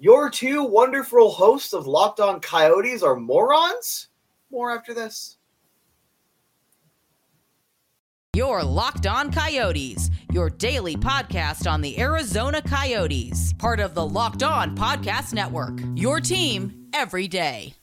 Your two wonderful hosts of Locked On Coyotes are morons? More after this. Your Locked On Coyotes, your daily podcast on the Arizona Coyotes, part of the Locked On Podcast Network. Your team every day.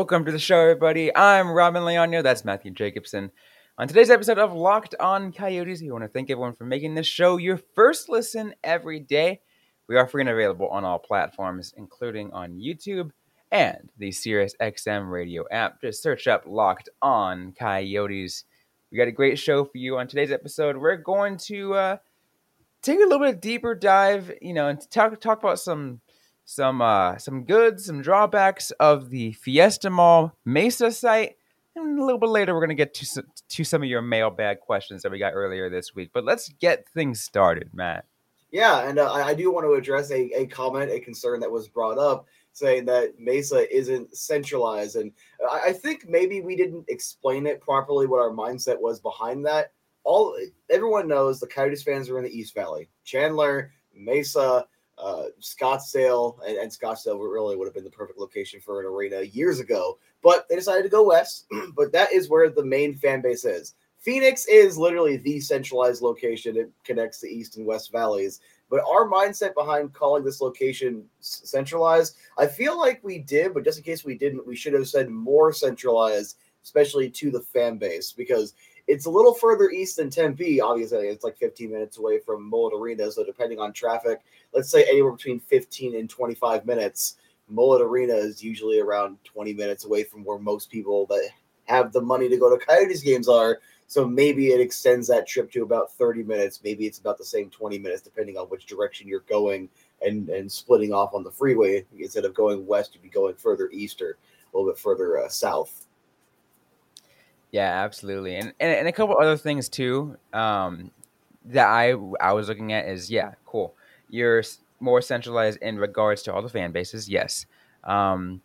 Welcome to the show, everybody. I'm Robyn Leaño. That's Matthew Jacobson. On today's episode of Locked On Coyotes, we want to thank everyone for making this show your first listen every day. We are free and available on all platforms, including on YouTube and the Sirius XM radio app. Just search up Locked On Coyotes. We got a great show for you on today's episode. We're going to uh, take a little bit deeper dive, you know, and talk talk about some some uh, some goods, some drawbacks of the Fiesta Mall Mesa site. And a little bit later, we're going to get to some, to some of your mailbag questions that we got earlier this week. But let's get things started, Matt. Yeah, and uh, I do want to address a, a comment, a concern that was brought up saying that Mesa isn't centralized. And I, I think maybe we didn't explain it properly what our mindset was behind that. All everyone knows the Coyotes fans are in the East Valley. Chandler, Mesa, uh, Scottsdale, and, and, Scottsdale really would have been the perfect location for an arena years ago. But they decided to go west. but that is where the main fan base is. Phoenix is literally the centralized location. It connects the East and West valleys. But our mindset behind calling this location centralized, I feel like we did, but just in case we didn't, we should have said more centralized, especially to the fan base, because it's a little further east than Tempe. Obviously, it's like 15 minutes away from Mullet Arena. So depending on traffic, let's say anywhere between 15 and 25 minutes. Mullet Arena is usually around 20 minutes away from where most people that have the money to go to Coyotes games are. So maybe it extends that trip to about 30 minutes. Maybe it's about the same 20 minutes, depending on which direction you're going and, and splitting off on the freeway. Instead of going west, you'd be going further east or a little bit further uh, south. Yeah, absolutely, and, and and a couple other things too um, that I I was looking at is yeah, cool. You're more centralized in regards to all the fan bases. Yes. Um,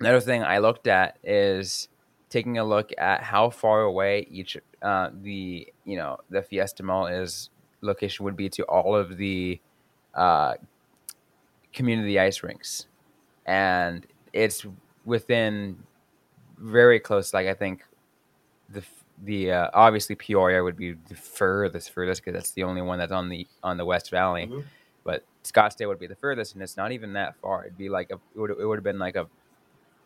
another thing I looked at is taking a look at how far away each uh, the you know the Fiesta Mall is location would be to all of the uh, community ice rinks, and it's within very close. Like I think the the uh, obviously Peoria would be the furthest furthest because that's the only one that's on the on the West Valley. Mm-hmm. But Scottsdale would be the furthest, and it's not even that far. It'd be like a it would it would have been like a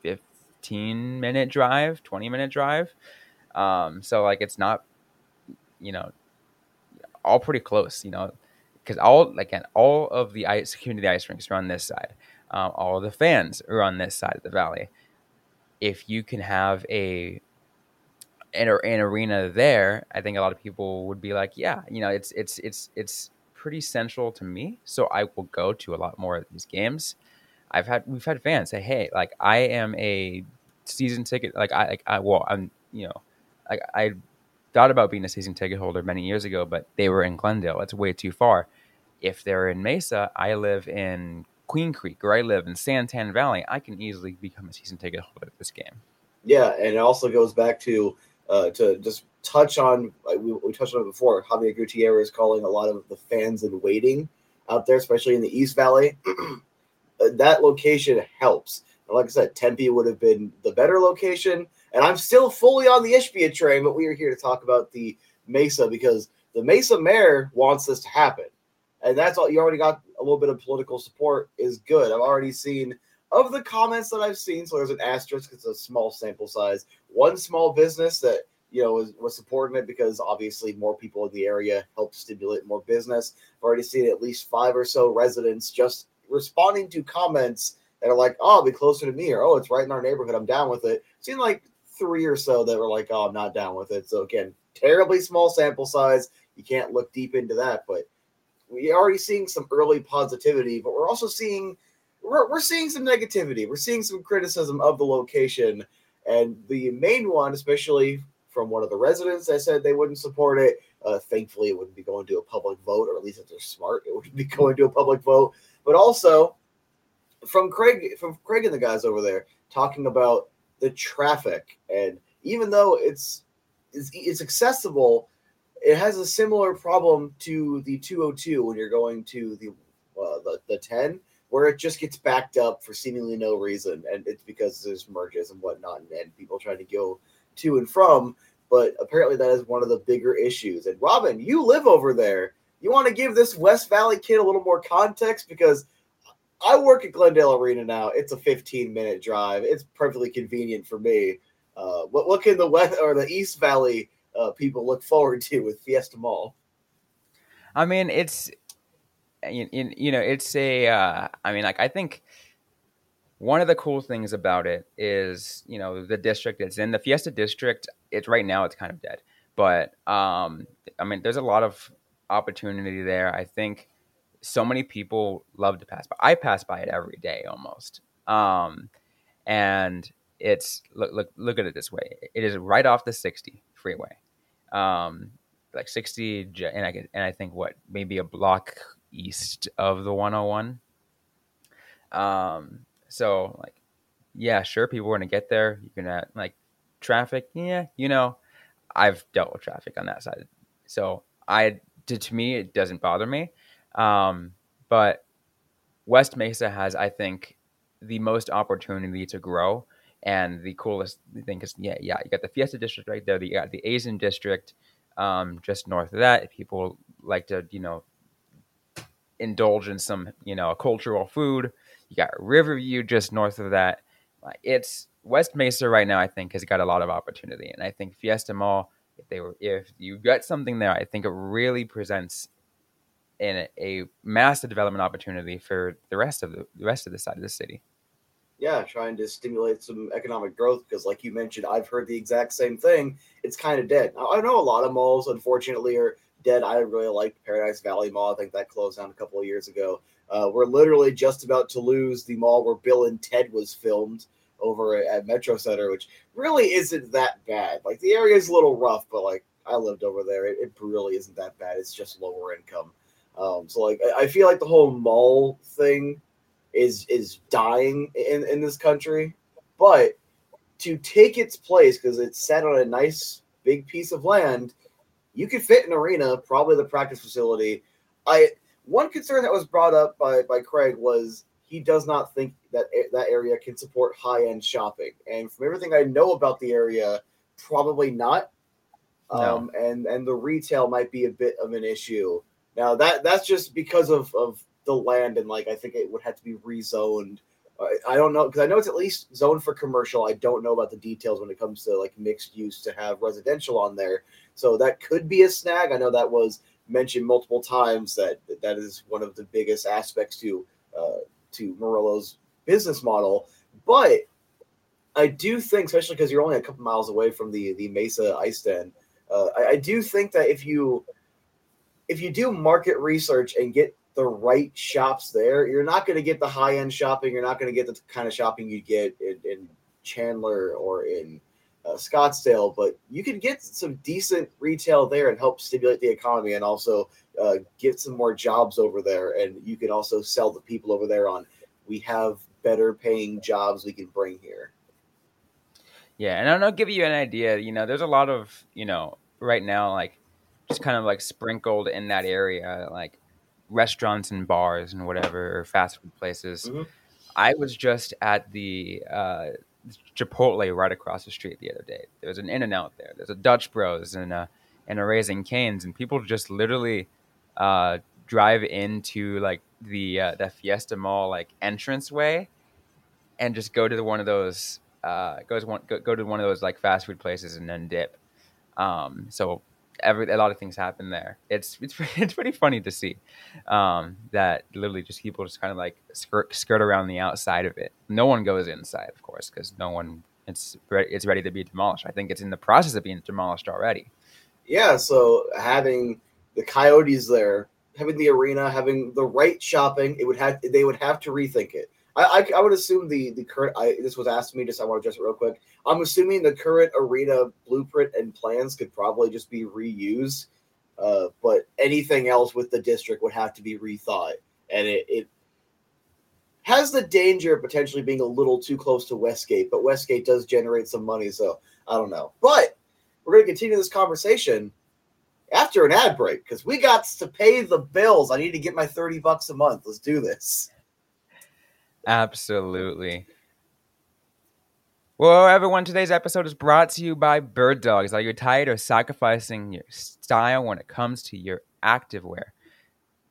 fifteen minute drive, twenty minute drive. Um, so like it's not, you know, all pretty close. You know, because all like all of the ice community ice rinks are on this side. Um, all the fans are on this side of the valley. If you can have a an, an arena there, I think a lot of people would be like, yeah, you know, it's it's it's it's pretty central to me, so I will go to a lot more of these games. I've had we've had fans say, hey, like I am a season ticket, like I like I well, I'm you know, like I thought about being a season ticket holder many years ago, but they were in Glendale. That's way too far. If they're in Mesa, I live in Queen Creek or I live in Santan Valley. I can easily become a season ticket holder at this game. Yeah, and it also goes back to uh, to just touch on, we, we, touched on it before, Xavier Gutierrez calling a lot of the fans in waiting out there, especially in the East Valley. that location helps. And like I said, Tempe would have been the better location. And I'm still fully on the Ishbia train, but we are here to talk about the Mesa because the Mesa mayor wants this to happen. And that's all you already got a little bit of political support is good. I've already seen of the comments that I've seen, so there's an asterisk, it's a small sample size. One small business that you know was, was supporting it because obviously more people in the area help stimulate more business. I've already seen at least five or so residents just responding to comments that are like, "Oh, be closer to me," or "Oh, it's right in our neighborhood. I'm down with it." Seen like three or so that were like, "Oh, I'm not down with it." So again, terribly small sample size. You can't look deep into that, but we're already seeing some early positivity, but we're also seeing we're, we're seeing some negativity. We're seeing some criticism of the location. And the main one, especially from one of the residents that said they wouldn't support it, Uh, thankfully, it wouldn't be going to a public vote, or at least if they're smart, it wouldn't be going to a public vote. But also, from Craig, from Craig and the guys over there talking about the traffic, and even though it's it's, it's accessible, it has a similar problem to the 202 when you're going to the uh, the, the 10 where it just gets backed up for seemingly no reason and it's because there's merges and whatnot and, and people trying to go to and from but apparently that is one of the bigger issues. And Robyn you live over there. You want to give this west valley kid a little more context? Because i work at glendale arena now. It's a 15 minute drive. It's perfectly convenient for me. Uh, what, what can the west or the east valley uh, people look forward to with Fiesta Mall. I mean, it's you, you know, it's a. Uh, I mean, like I think one of the cool things about it is you know the district it's in the Fiesta district. It's right now it's kind of dead, but um, I mean, there's a lot of opportunity there. I think so many people love to pass by. I pass by it every day almost. Um, and it's look look look at it this way. It is right off the 60 freeway. Um, like 60 and I and I think what maybe a block east of the 101. Um, so like yeah, sure people are to get there. You're going to like traffic, yeah, you know, I've dealt with traffic on that side. So I to, to me it doesn't bother me. Um, but West Mesa has I think the most opportunity to grow and the coolest thing is, yeah, yeah, you got the Fiesta District right there. You got the Asian District um, just north of that. People like to, you know, indulge in some, you know, cultural food. You got Riverview just north of that. It's West Mesa right now. I think has got a lot of opportunity, and I think Fiesta Mall. If they were, if you got something there, I think it really presents in a, a massive development opportunity for the rest of the, the rest of the side of the city yeah, trying to stimulate some economic growth because, like you mentioned, I've heard the exact same thing. It's kind of dead. I know a lot of malls, unfortunately, are dead. I really liked Paradise Valley Mall. I think that closed down a couple of years ago. Uh, we're literally just about to lose the mall where Bill and Ted was filmed over at Metro Center, which really isn't that bad. Like the area is a little rough, but like I lived over there, it, it really isn't that bad. It's just lower income. Um, so like I, I feel like the whole mall thing is is dying in in this country, but to take its place because it's set on a nice big piece of land, you could fit an arena, probably the practice facility. I one concern that was brought up by by Craig was he does not think that that area can support high end shopping, and from everything I know about the area, probably not. No. Um, and and the retail might be a bit of an issue. Now that that's just because of of the land and like I think it would have to be rezoned. I don't know because I know it's at least zoned for commercial. I don't know about the details when it comes to like mixed use to have residential on there. So that could be a snag. I know that was mentioned multiple times that that is one of the biggest aspects to uh, to Meruelo's business model. But I do think, especially because you're only a couple miles away from the the Mesa Ice Den, uh, I, I do think that if you if you do market research and get the right shops there, you're not going to get the high end shopping. You're not going to get the kind of shopping you get in, in Chandler or in uh, Scottsdale, but you can get some decent retail there and help stimulate the economy and also uh, get some more jobs over there. And you can also sell the people over there on we have better paying jobs we can bring here. Yeah, and I'll give you an idea. You know, there's a lot of you know right now like just kind of like sprinkled in that area, like restaurants and bars and whatever or fast food places. Mm-hmm. I was just at the uh, Chipotle right across the street the other day. There's an In and Out there. There's a Dutch Bros and a and a Raising Canes, and people just literally uh, drive into like the uh, the Fiesta Mall like entrance way, and just go to the, one of those uh, goes one go, go to one of those like fast food places and then dip. Um, so every a lot of things happen there. It's it's it's pretty funny to see um, that literally just people just kind of like skirt skirt around the outside of it. No one goes inside, of course, because no one it's it's ready to be demolished. I think it's in the process of being demolished already. Yeah, so having the Coyotes there, having the arena, having the right shopping, it would have they would have to rethink it. I, I, I would assume the the current. I, this was asked me. Just I want to address it real quick. I'm assuming the current arena blueprint and plans could probably just be reused Uh, but anything else with the district would have to be rethought, and it, it has the danger of potentially being a little too close to Westgate. But Westgate does generate some money, so I don't know. But we're going to continue this conversation after an ad break because we got to pay the bills. I need to get my 30 bucks a month. Let's do this. Absolutely. Well, everyone, today's episode is brought to you by Bird Dogs. Are you tired of sacrificing your style when it comes to your activewear?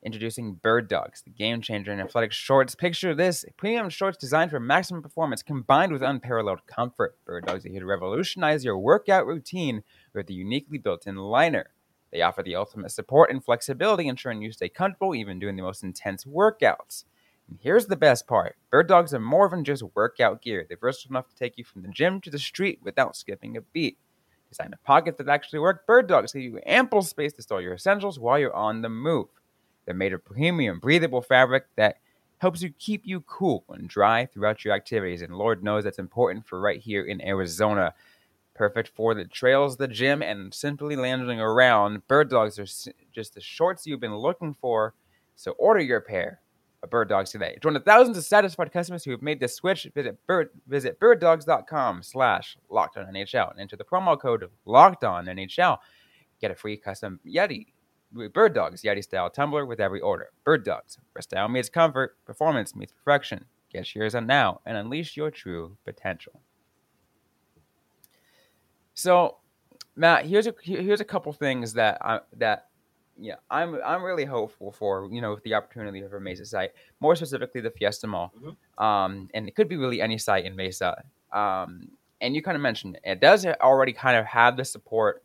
Introducing Bird Dogs, the game changer in athletic shorts. Picture this premium shorts designed for maximum performance combined with unparalleled comfort. Bird Dogs are here to revolutionize your workout routine with a uniquely built in liner. They offer the ultimate support and flexibility, ensuring you stay comfortable even during the most intense workouts. Here's the best part Bird Dogs are more than just workout gear. They're versatile enough to take you from the gym to the street without skipping a beat. Design a pocket that actually work. Bird Dogs give you ample space to store your essentials while you're on the move. They're made of premium, breathable fabric that helps you keep you cool and dry throughout your activities. And Lord knows that's important for right here in Arizona. Perfect for the trails, the gym, and simply lounging around. Bird Dogs are just the shorts you've been looking for. So order your pair Bird Dogs today. Join the thousands of satisfied customers who have made the switch. Visit bird visit birddogs.com slash locked on NHL and enter the promo code locked on NHL. Get a free custom Yeti Bird Dogs Yeti style tumbler with every order. Bird Dogs, where style meets comfort, performance meets perfection. Get yours on now and unleash your true potential. So, Matt, here's a here's a couple things that I, that yeah, I'm I'm really hopeful for you know the opportunity of a Mesa site, more specifically the Fiesta Mall, mm-hmm. um, and it could be really any site in Mesa. Um, and you kind of mentioned it, it does already kind of have the support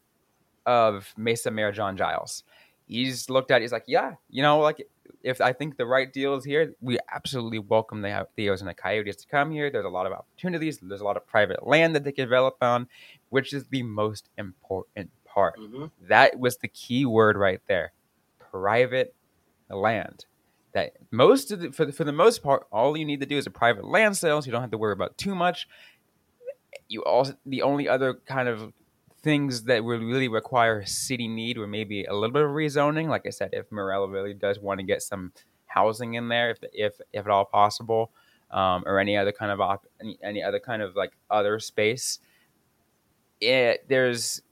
of Mesa Mayor John Giles he's looked at. It, he's like, yeah, you know, like if I think the right deal is here, we absolutely welcome the Theos and the Coyotes to come here. There's a lot of opportunities. There's a lot of private land that they can develop on, which is the most important part. Mm-hmm. That was the key word right there: private land. That most of the, for the, for the most part, all you need to do is a private land sale, so you don't have to worry about too much. You also the only other kind of things that would really require city need or maybe a little bit of rezoning. Like I said, if Meruelo really does want to get some housing in there, if if if at all possible, um, or any other kind of op- any, any other kind of like other space, it there's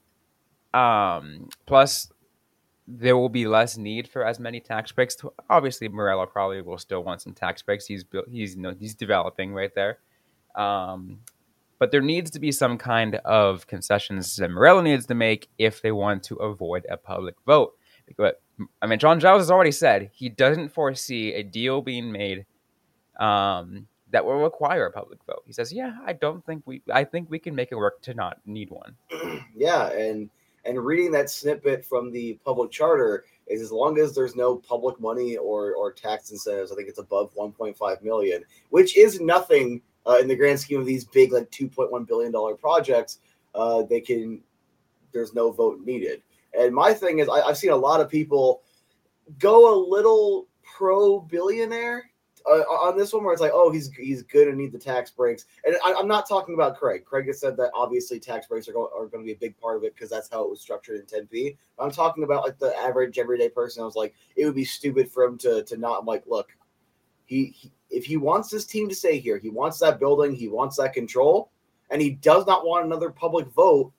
um plus there will be less need for as many tax breaks. To, obviously, Meruelo probably will still want some tax breaks. He's built, he's you know, he's developing right there. Um, but there needs to be some kind of concessions that Meruelo needs to make if they want to avoid a public vote. But I mean, John Giles has already said he doesn't foresee a deal being made um, that will require a public vote. He says, "Yeah, I don't think we. I think we can make it work to not need one." yeah, and and reading that snippet from the public charter is as long as there's no public money or or tax incentives, I think it's above 1.5 million, which is nothing uh, in the grand scheme of these big like 2.1 billion dollar projects uh, they can there's no vote needed. And my thing is I, i've seen a lot of people go a little pro billionaire uh, on this one where it's like, oh, he's he's good and need the tax breaks. And I, am not talking about Craig. Craig has said that obviously tax breaks are, go, are going to be a big part of it because that's how it was structured in Tempe. I'm talking about like the average everyday person. I was like, it would be stupid for him to to not. I'm like, look, he, he if he wants this team to stay here, he wants that building, he wants that control, and he does not want another public vote,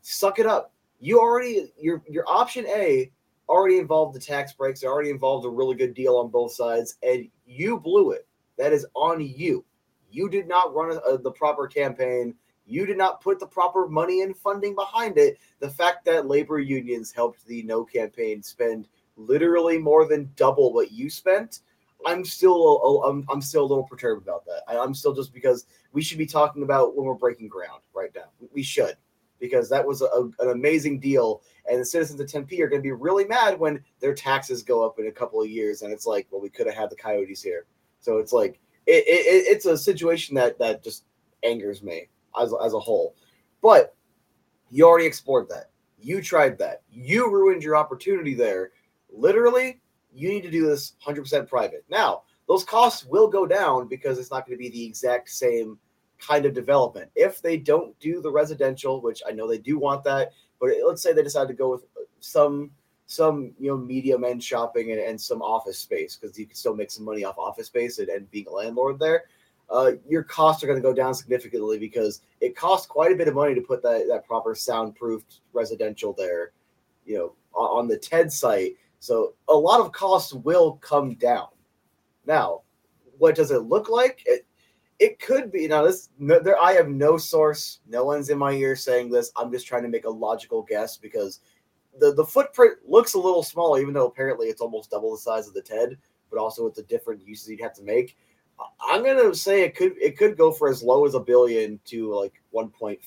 suck it up. You already your your option A already involved the tax breaks, it already involved a really good deal on both sides, and you blew it. That is on you. You did not run a, the proper campaign. You did not put the proper money and funding behind it. The fact that labor unions helped the no campaign spend literally more than double what you spent I'm still I'm, I'm still a little perturbed about that. I, am still just because we should be talking about when we're breaking ground right now. We should because that was a, an amazing deal, and the citizens of Tempe are going to be really mad when their taxes go up in a couple of years, and it's like, well, we could have had the Coyotes here. So it's like it, it, it's a situation that that just angers me as as a whole. But you already explored that. You tried that. You ruined your opportunity there. Literally, you need to do this 100% private. Now, those costs will go down because it's not going to be the exact same kind of development. If they don't do the residential, which I know they do want that, but let's say they decide to go with some some you know medium end shopping and, and some office space because you can still make some money off office space and, and being a landlord there. Uh, your costs are going to go down significantly because it costs quite a bit of money to put that, that proper soundproofed residential there, you know, on, the TED site. So a lot of costs will come down. Now, what does it look like? It, it could be now. This no, there, I have no source. No one's in my ear saying this. I'm just trying to make a logical guess because the the footprint looks a little small, even though apparently it's almost double the size of the TED. But also with the different uses you'd have to make. I'm gonna say it could it could go for as low as a billion to like 1.5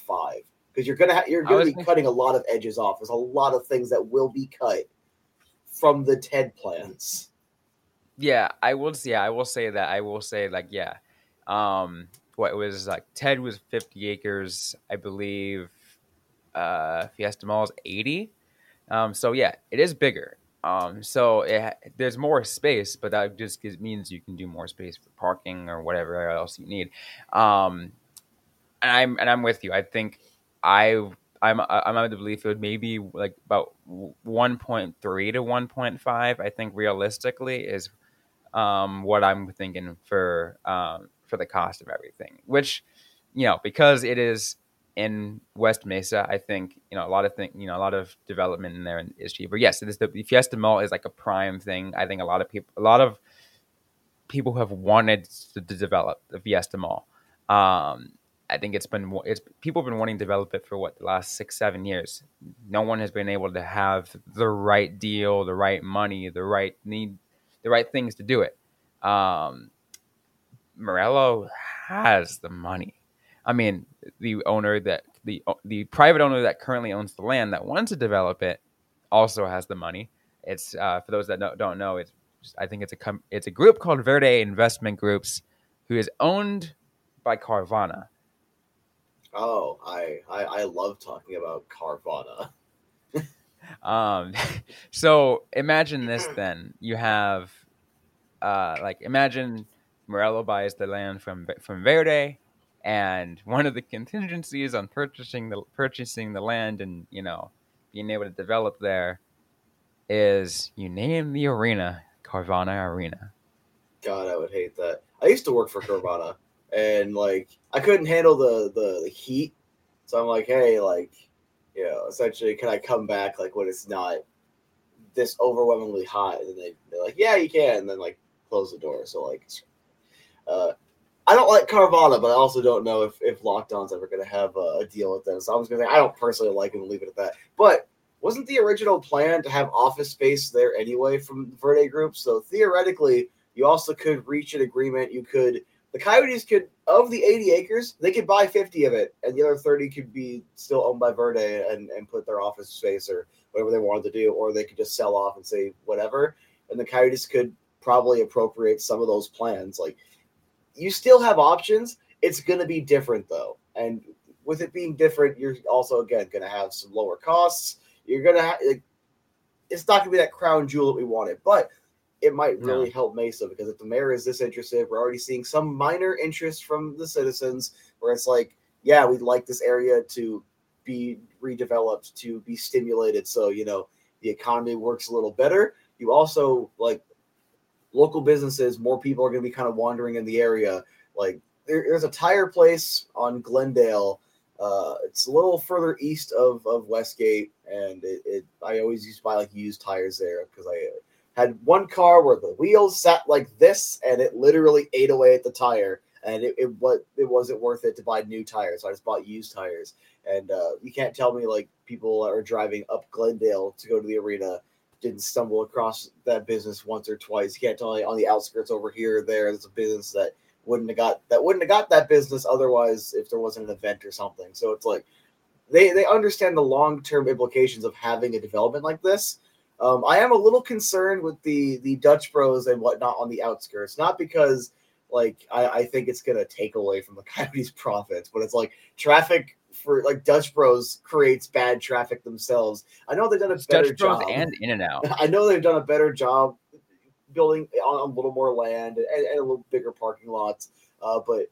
because you're gonna ha- you're gonna be thinking- cutting a lot of edges off. There's a lot of things that will be cut from the TED plans. Yeah, I will. Yeah, I will say that. I will say like yeah, um, what was like Ted was 50 acres, I believe. Uh, Fiesta Mall is 80. Um, so yeah, it is bigger. Um, so it, there's more space, but that just means you can do more space for parking or whatever else you need. Um, and I'm and I'm with you. I think I I'm I'm of the belief it would maybe like about 1.3 to 1.5. I think realistically is um, what I'm thinking for um, for the cost of everything. Which you know because it is in West Mesa, I think you know a lot of thing, you know, a lot of development in there is cheaper. Yes, this, the Fiesta Mall is like a prime thing. I think a lot of people, a lot of people who have wanted to, to develop the Fiesta Mall. Um, I think it's been it's people have been wanting to develop it for what the last six seven years. No one has been able to have the right deal, the right money, the right need, the right things to do it. Um, Meruelo has the money. I mean, the owner that the the private owner that currently owns the land that wants to develop it also has the money. It's uh, for those that don't, don't know. It's I think it's a com- it's a group called Verde Investment Groups, who is owned by Carvana. Oh, I I, I love talking about Carvana. um, so imagine this then: you have, uh, like imagine Meruelo buys the land from from Verde and one of the contingencies on purchasing the purchasing the land and you know being able to develop there is you name the arena Carvana Arena. God, I would hate that. I used to work for Carvana, and like I couldn't handle the, the the heat, so I'm like, hey, like, you know, essentially, can I come back like when it's not this overwhelmingly hot? And they they're like, yeah, you can, and then like close the door. So like, uh, I don't like Carvana, but I also don't know if, if Locked On's ever going to have a, a, deal with them. So I was going to say, I don't personally like and leave it at that. But wasn't the original plan to have office space there anyway from Verde Group? So theoretically, you also could reach an agreement. You could, the Coyotes could, of the 80 acres, they could buy 50 of it, and the other 30 could be still owned by Verde and, and put their office space or whatever they wanted to do, or they could just sell off and say whatever. And the Coyotes could probably appropriate some of those plans. Like, you still have options. It's going to be different though, and with it being different, you're also again going to have some lower costs. You're going to have. Like, it's not going to be that crown jewel that we wanted, but it might really no. help Mesa because if the mayor is this interested, we're already seeing some minor interest from the citizens where it's like, yeah, we'd like this area to be redeveloped, to be stimulated. So, you know, the economy works a little better. You also like local businesses, more people are going to be kind of wandering in the area. Like there, there's a tire place on Glendale. Uh, it's a little further east of, of Westgate, and it, it I always used to buy like used tires there because I had one car where the wheels sat like this, and it literally ate away at the tire, and it, it what it wasn't worth it to buy new tires. So I just bought used tires, and uh, you can't tell me like people are driving up Glendale to go to the arena didn't stumble across that business once or twice. You can't tell me on the outskirts over here there. There's a business that wouldn't have got that wouldn't have got that business otherwise if there wasn't an event or something. So it's like they they understand the long term implications of having a development like this. Um, I am a little concerned with the the Dutch Bros and whatnot on the outskirts, not because like I, I think it's gonna take away from the Coyotes' profits, but it's like traffic for like Dutch Bros creates bad traffic themselves. I know they've done a it's better Dutch job. and In and Out. I know they've done a better job building on a little more land and, and a little bigger parking lots. Uh, but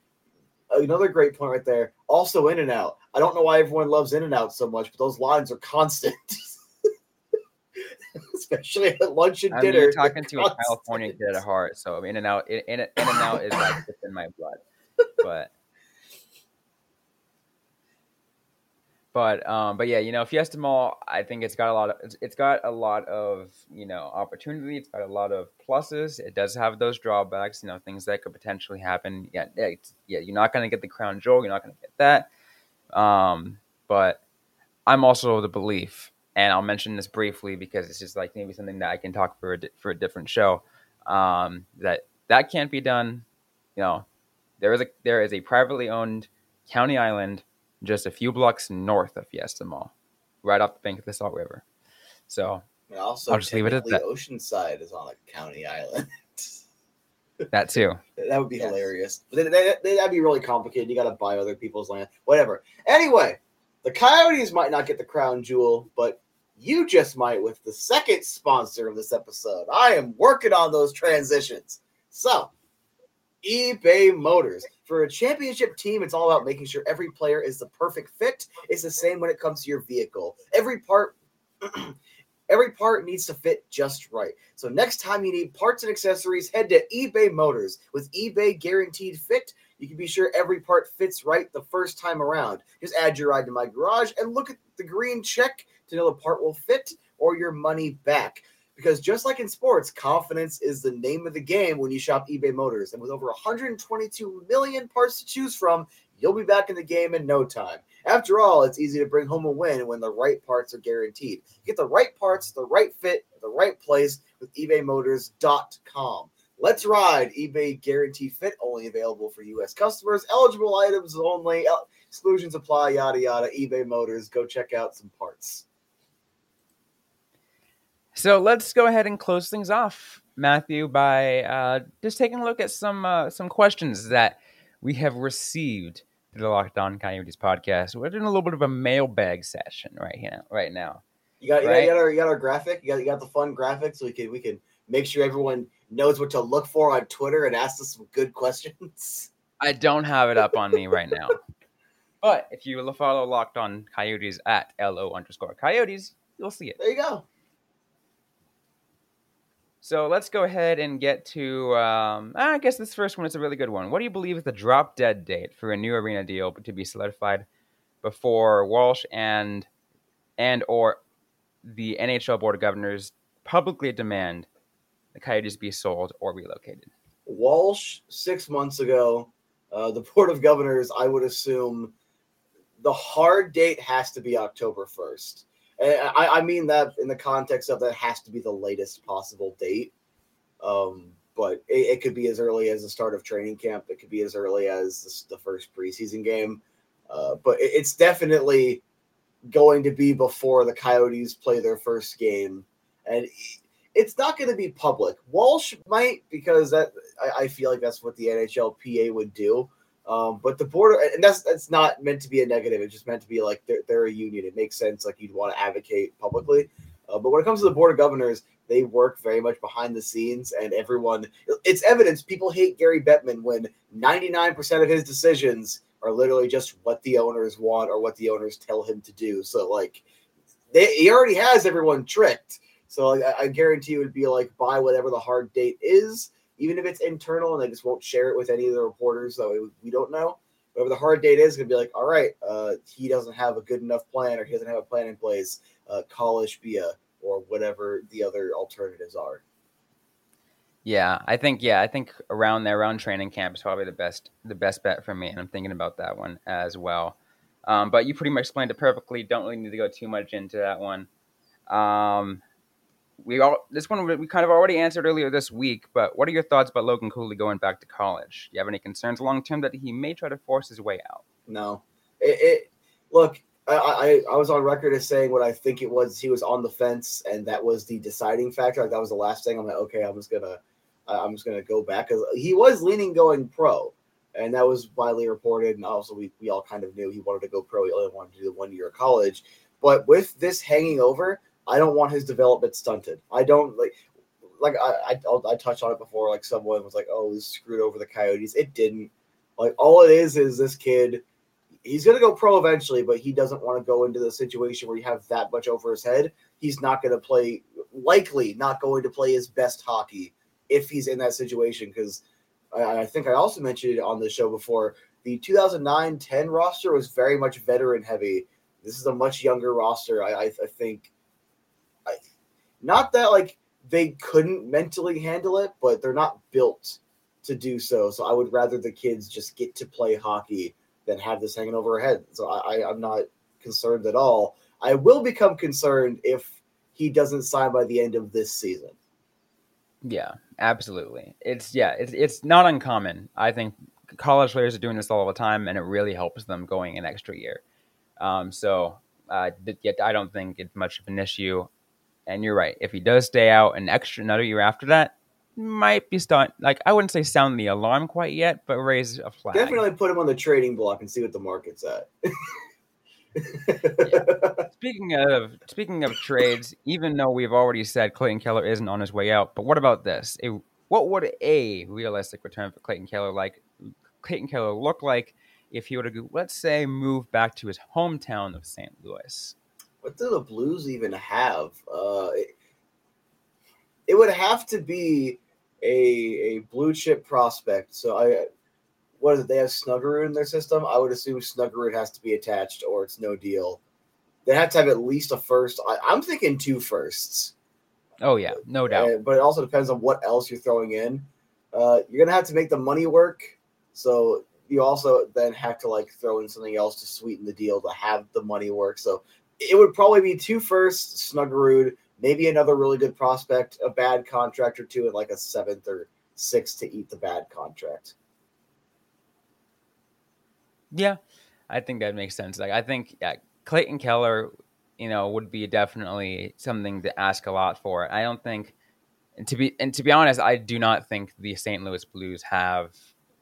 another great point right there. Also, In and Out. I don't know why everyone loves In and Out so much, but those lines are constant. especially at lunch and I mean, dinner. you're talking to a constant. California kid at heart, so In and Out, In and Out is like my blood. But but um, but yeah, you know, Fiesta Mall, I think it's got a lot of it's, it's got a lot of you know opportunity. It's got a lot of pluses. It does have those drawbacks, you know, things that could potentially happen. Yeah, yeah, you're not going to get the crown jewel. You're not going to get that. Um, but I'm also the belief, and I'll mention this briefly because it's just like maybe something that I can talk for a, di- for a different show. Um, that that can't be done. You know, there is a there is a privately owned county island just a few blocks north of Fiesta Mall, right off the bank of the Salt River. So And also, I'll just leave it at technically Oceanside is on a county island. that too. that would be Yes. hilarious. But then, that, that'd be really complicated. You got to buy other people's land, whatever. Anyway, the Coyotes might not get the crown jewel, but you just might with the second sponsor of this episode. I am working on those transitions. So, eBay Motors. For a championship team, it's all about making sure every player is the perfect fit. It's the same when it comes to your vehicle. Every part every part needs to fit just right. So next time you need parts and accessories, head to eBay Motors. With eBay Guaranteed Fit, you can be sure every part fits right the first time around. Just add your ride to my garage and look at the green check to know the part will fit or your money back. Because just like in sports, confidence is the name of the game when you shop eBay Motors. And with over 122 million parts to choose from, you'll be back in the game in no time. After all, it's easy to bring home a win when the right parts are guaranteed. Get the right parts, the right fit, the right place with ebaymotors.com. Let's ride. eBay Guarantee Fit only available for U.S. customers. Eligible items only. Exclusions apply. Yada yada. eBay Motors. Go check out some parts. So let's go ahead and close things off, Matthew, by uh, just taking a look at some uh, some questions that we have received through the Locked On Coyotes podcast. We're doing a little bit of a mailbag session right here, right now. You got, you, got, Right. you got our you got our graphic. You got you got the fun graphic, so we can we can make sure everyone knows what to look for on Twitter and ask us some good questions. I don't have it up on me right now, but if you follow Locked On Coyotes at lo underscore Coyotes, you'll see it. There you go. So let's go ahead and get to. Um, I guess this first one is a really good one. What do you believe is the drop dead date for a new arena deal to be solidified before Walsh and and or the NHL Board of Governors publicly demand the Coyotes be sold or relocated? Walsh six months ago, uh, the Board of Governors, I would assume the hard date has to be October 1st. And I, I mean that in the context of that has to be the latest possible date. Um, but it, it could be as early as the start of training camp. It could be as early as the, the first preseason game. Uh, but it, it's definitely going to be before the Coyotes play their first game. And it's not going to be public. Walsh might because that I, I feel like that's what the NHLPA would do. Um, but the border, and that's that's not meant to be a negative. It's just meant to be like they're, they're a union. It makes sense. Like you'd want to advocate publicly. Uh, but when it comes to the board of governors, they work very much behind the scenes, and everyone. It's evidence people hate Gary Bettman when 99% of his decisions are literally just what the owners want or what the owners tell him to do. So like, they he already has everyone tricked. So like, I, I guarantee it would be like buy whatever the hard date is, even if it's internal and they just won't share it with any of the reporters, so we, we don't know. Whatever the hard date is, gonna be like, all right, uh, he doesn't have a good enough plan, or he doesn't have a plan in place. Uh, call or whatever the other alternatives are. Yeah, I think yeah, I think around there, around training camp is probably the best the best bet for me, and I'm thinking about that one as well. Um, but you pretty much explained it perfectly. Don't really need to go too much into that one. Um, we all this one we kind of already answered earlier this week, but what are your thoughts about Logan Cooley going back to college? Do you have any concerns long term that he may try to force his way out? No, it, it look. I, I I was on record as saying what I think it was. He was on the fence, and that was the deciding factor. Like that was the last thing. I'm like, okay, I'm just gonna, I'm just gonna go back because he was leaning going pro, and that was widely reported. And also, we we all kind of knew he wanted to go pro. He only wanted to do the one year of college. But with this hanging over, I don't want his development stunted. I don't like. Like I, I, I'll- touched on it before. Like someone was like, "Oh, this screwed over the Coyotes." It didn't. Like all it is is this kid he's to go pro eventually, but he doesn't want to go into the situation where you have that much over his head. He's not to play likely not going to play his best hockey if he's in that situation. Because I, I think I also mentioned it on the show before. The 2009-10 roster was very much veteran heavy. This is a much younger roster. I, I, I think, I, not that like they couldn't mentally handle it, but they're not built to do so. So I would rather the kids just get to play hockey than have this hanging over our head. So I, I, I'm not concerned at all. I will become concerned if he doesn't sign by the end of this season. Yeah, absolutely. It's yeah, it's it's not uncommon. I think college players are doing this all the time, and it really helps them going an extra year. Um, so, uh, yet I don't think it's much of an issue. And you're right. If he does stay out an extra another year after that, might be start like I wouldn't say sound the alarm quite yet, but raise a flag. Definitely put him on the trading block and see what the market's at. yeah. Speaking of speaking of trades, even though we've already said Clayton Keller isn't on his way out, but what about this? A, what would a realistic return for Clayton Keller like Clayton Keller look like if he were to let's say move back to his hometown of St. Louis? What do the Blues even have? Uh, it, it would have to be a a blue chip prospect. So I what is it? They have Snuggerud in their system. I would assume Snuggerud has to be attached, or it's no deal. They have to have at least a first. I, am thinking two firsts. Oh yeah, no doubt. Uh, but it also depends on what else you're throwing in. Uh, you're gonna have to make the money work. So you also then have to like throw in something else to sweeten the deal to have the money work. So it would probably be two firsts, Snuggerud, maybe another really good prospect, a bad contract or two, and like a seventh or sixth to eat the bad contract. Yeah, I think that makes sense. Like I think yeah, Clayton Keller, you know, would be definitely something to ask a lot for. I don't think, and to be and to be honest, I do not think the St. Louis Blues have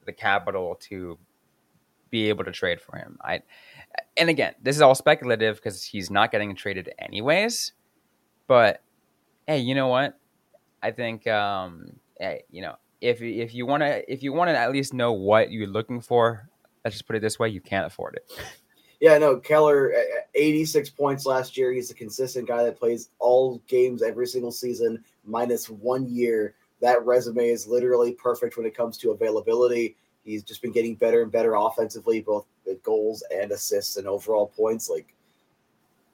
the capital to be able to trade for him. I, and again, this is all speculative because he's not getting traded anyways. But hey, you know what? I think um, hey, you know, if if you want to if you want to at least know what you're looking for let's just put it this way: you can't afford it. Yeah, no, Keller, 86 points last year. He's a consistent guy that plays all games every single season, minus one year. That resume is literally perfect when it comes to availability. He's just been getting better and better offensively, both goals and assists and overall points. Like,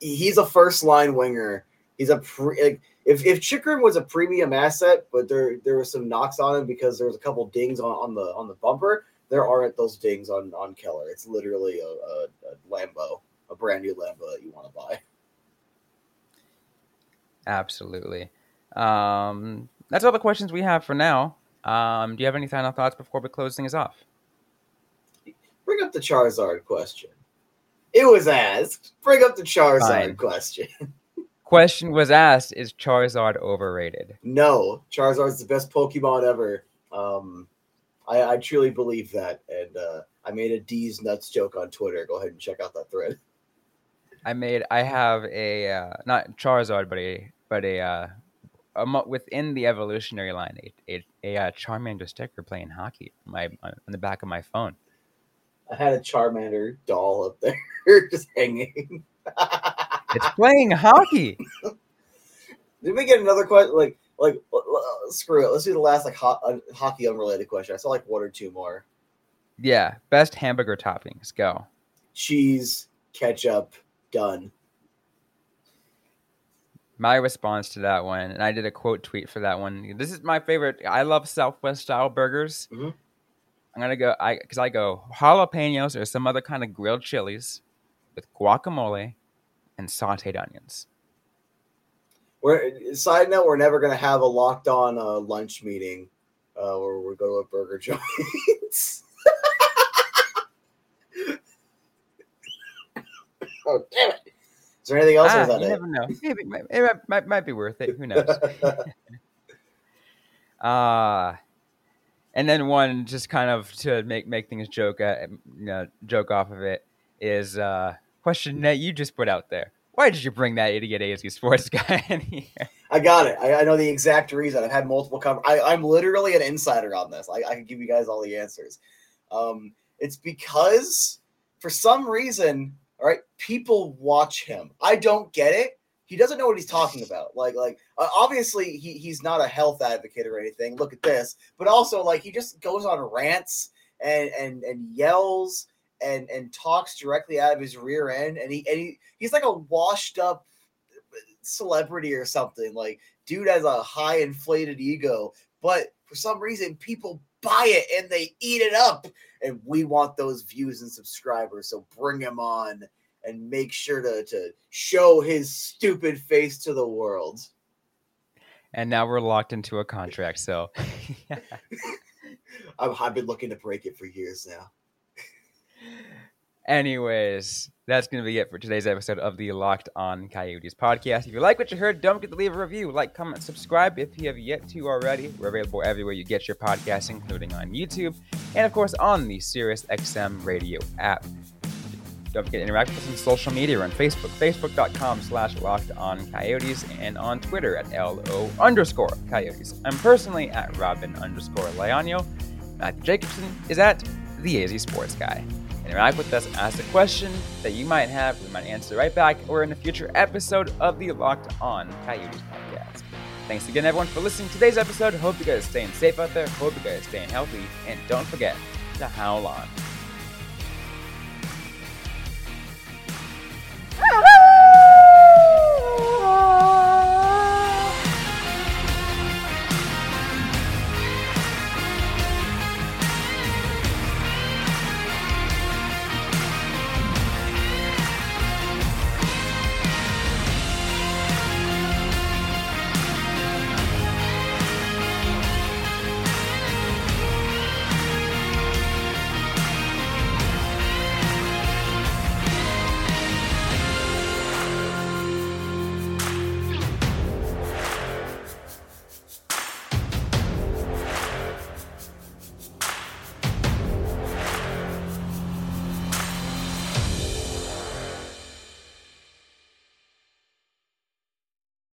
he's a first line winger. He's a pre, like, if if Chychrun was a premium asset, but there there was some knocks on him because there was a couple dings on, on the on the bumper there aren't those dings on on Keller. It's literally a, a, a Lambo, a brand new Lambo that you want to buy. Absolutely. Um, that's all the questions we have for now. Um, do you have any final thoughts before we close things off? Bring up the Charizard question. It was asked. Bring up the Charizard Fine. question. question was asked: Is Charizard overrated? No, Charizard's the best Pokemon ever. Um, I, I truly believe that, and uh, I made a D's nuts joke on Twitter. Go ahead and check out that thread. I made. I have a uh, not Charizard, but a but a, uh, a within the evolutionary line, a a, a, a uh, Charmander sticker playing hockey my on the back of my phone. I had a Charmander doll up there just hanging. it's playing hockey. Did we get another question? Like, like screw it. Let's do the last like ho- uh, hockey unrelated question. I saw like one or two more. Yeah, best hamburger toppings. Go. Cheese, ketchup, done. My response to that one, and I did a quote tweet for that one. This is my favorite. I love Southwest style burgers. Mm-hmm. I'm gonna go. I because I go jalapenos or some other kind of grilled chilies with guacamole and sautéed onions. We're side note, we're never gonna have a locked on uh, lunch meeting uh, where we go to a burger joint. oh damn it! Is there anything else? Ah, you it? never know. Maybe it might, might, might be worth it. Who knows? uh and then one just kind of to make make things joke uh, you know, joke off of it is uh question that you just put out there why did you bring that idiot ASU sports guy in here? I got it. I, I know the exact reason. I've had multiple com- I, I'm literally an insider on this. I, I can give you guys all the answers. Um, it's because for some reason, all right, people watch him. I don't get it. He doesn't know what he's talking about. Like, like uh, obviously he he's not a health advocate or anything. Look at this, but also like he just goes on rants and and and yells and and talks directly out of his rear end, and he and he he's like a washed up celebrity or something. Like, dude has a high inflated ego, but for some reason people buy it and they eat it up, and we want those views and subscribers. So bring him on and make sure to to show his stupid face to the world. And now we're locked into a contract. So I've, I've been looking to break it for years now. Anyways, that's going to be it for today's episode of the Locked On Coyotes podcast. If you like what you heard, don't forget to leave a review, like, comment, subscribe if you have yet to already. We're available everywhere you get your podcasts, including on YouTube and, of course, on the SiriusXM radio app. Don't forget to interact with us on social media. We're on Facebook, facebook.com slash locked on coyotes, and on Twitter at LO underscore coyotes. I'm personally at Robyn underscore Leaño. Matthew Jacobson is at the AZ Sports Guy. Interact with us, ask a question that you might have. We might answer right back or in a future episode of the Locked On Coyotes podcast. Thanks again, everyone, for listening to today's episode. Hope you guys are staying safe out there. Hope you guys are staying healthy. And don't forget to howl on.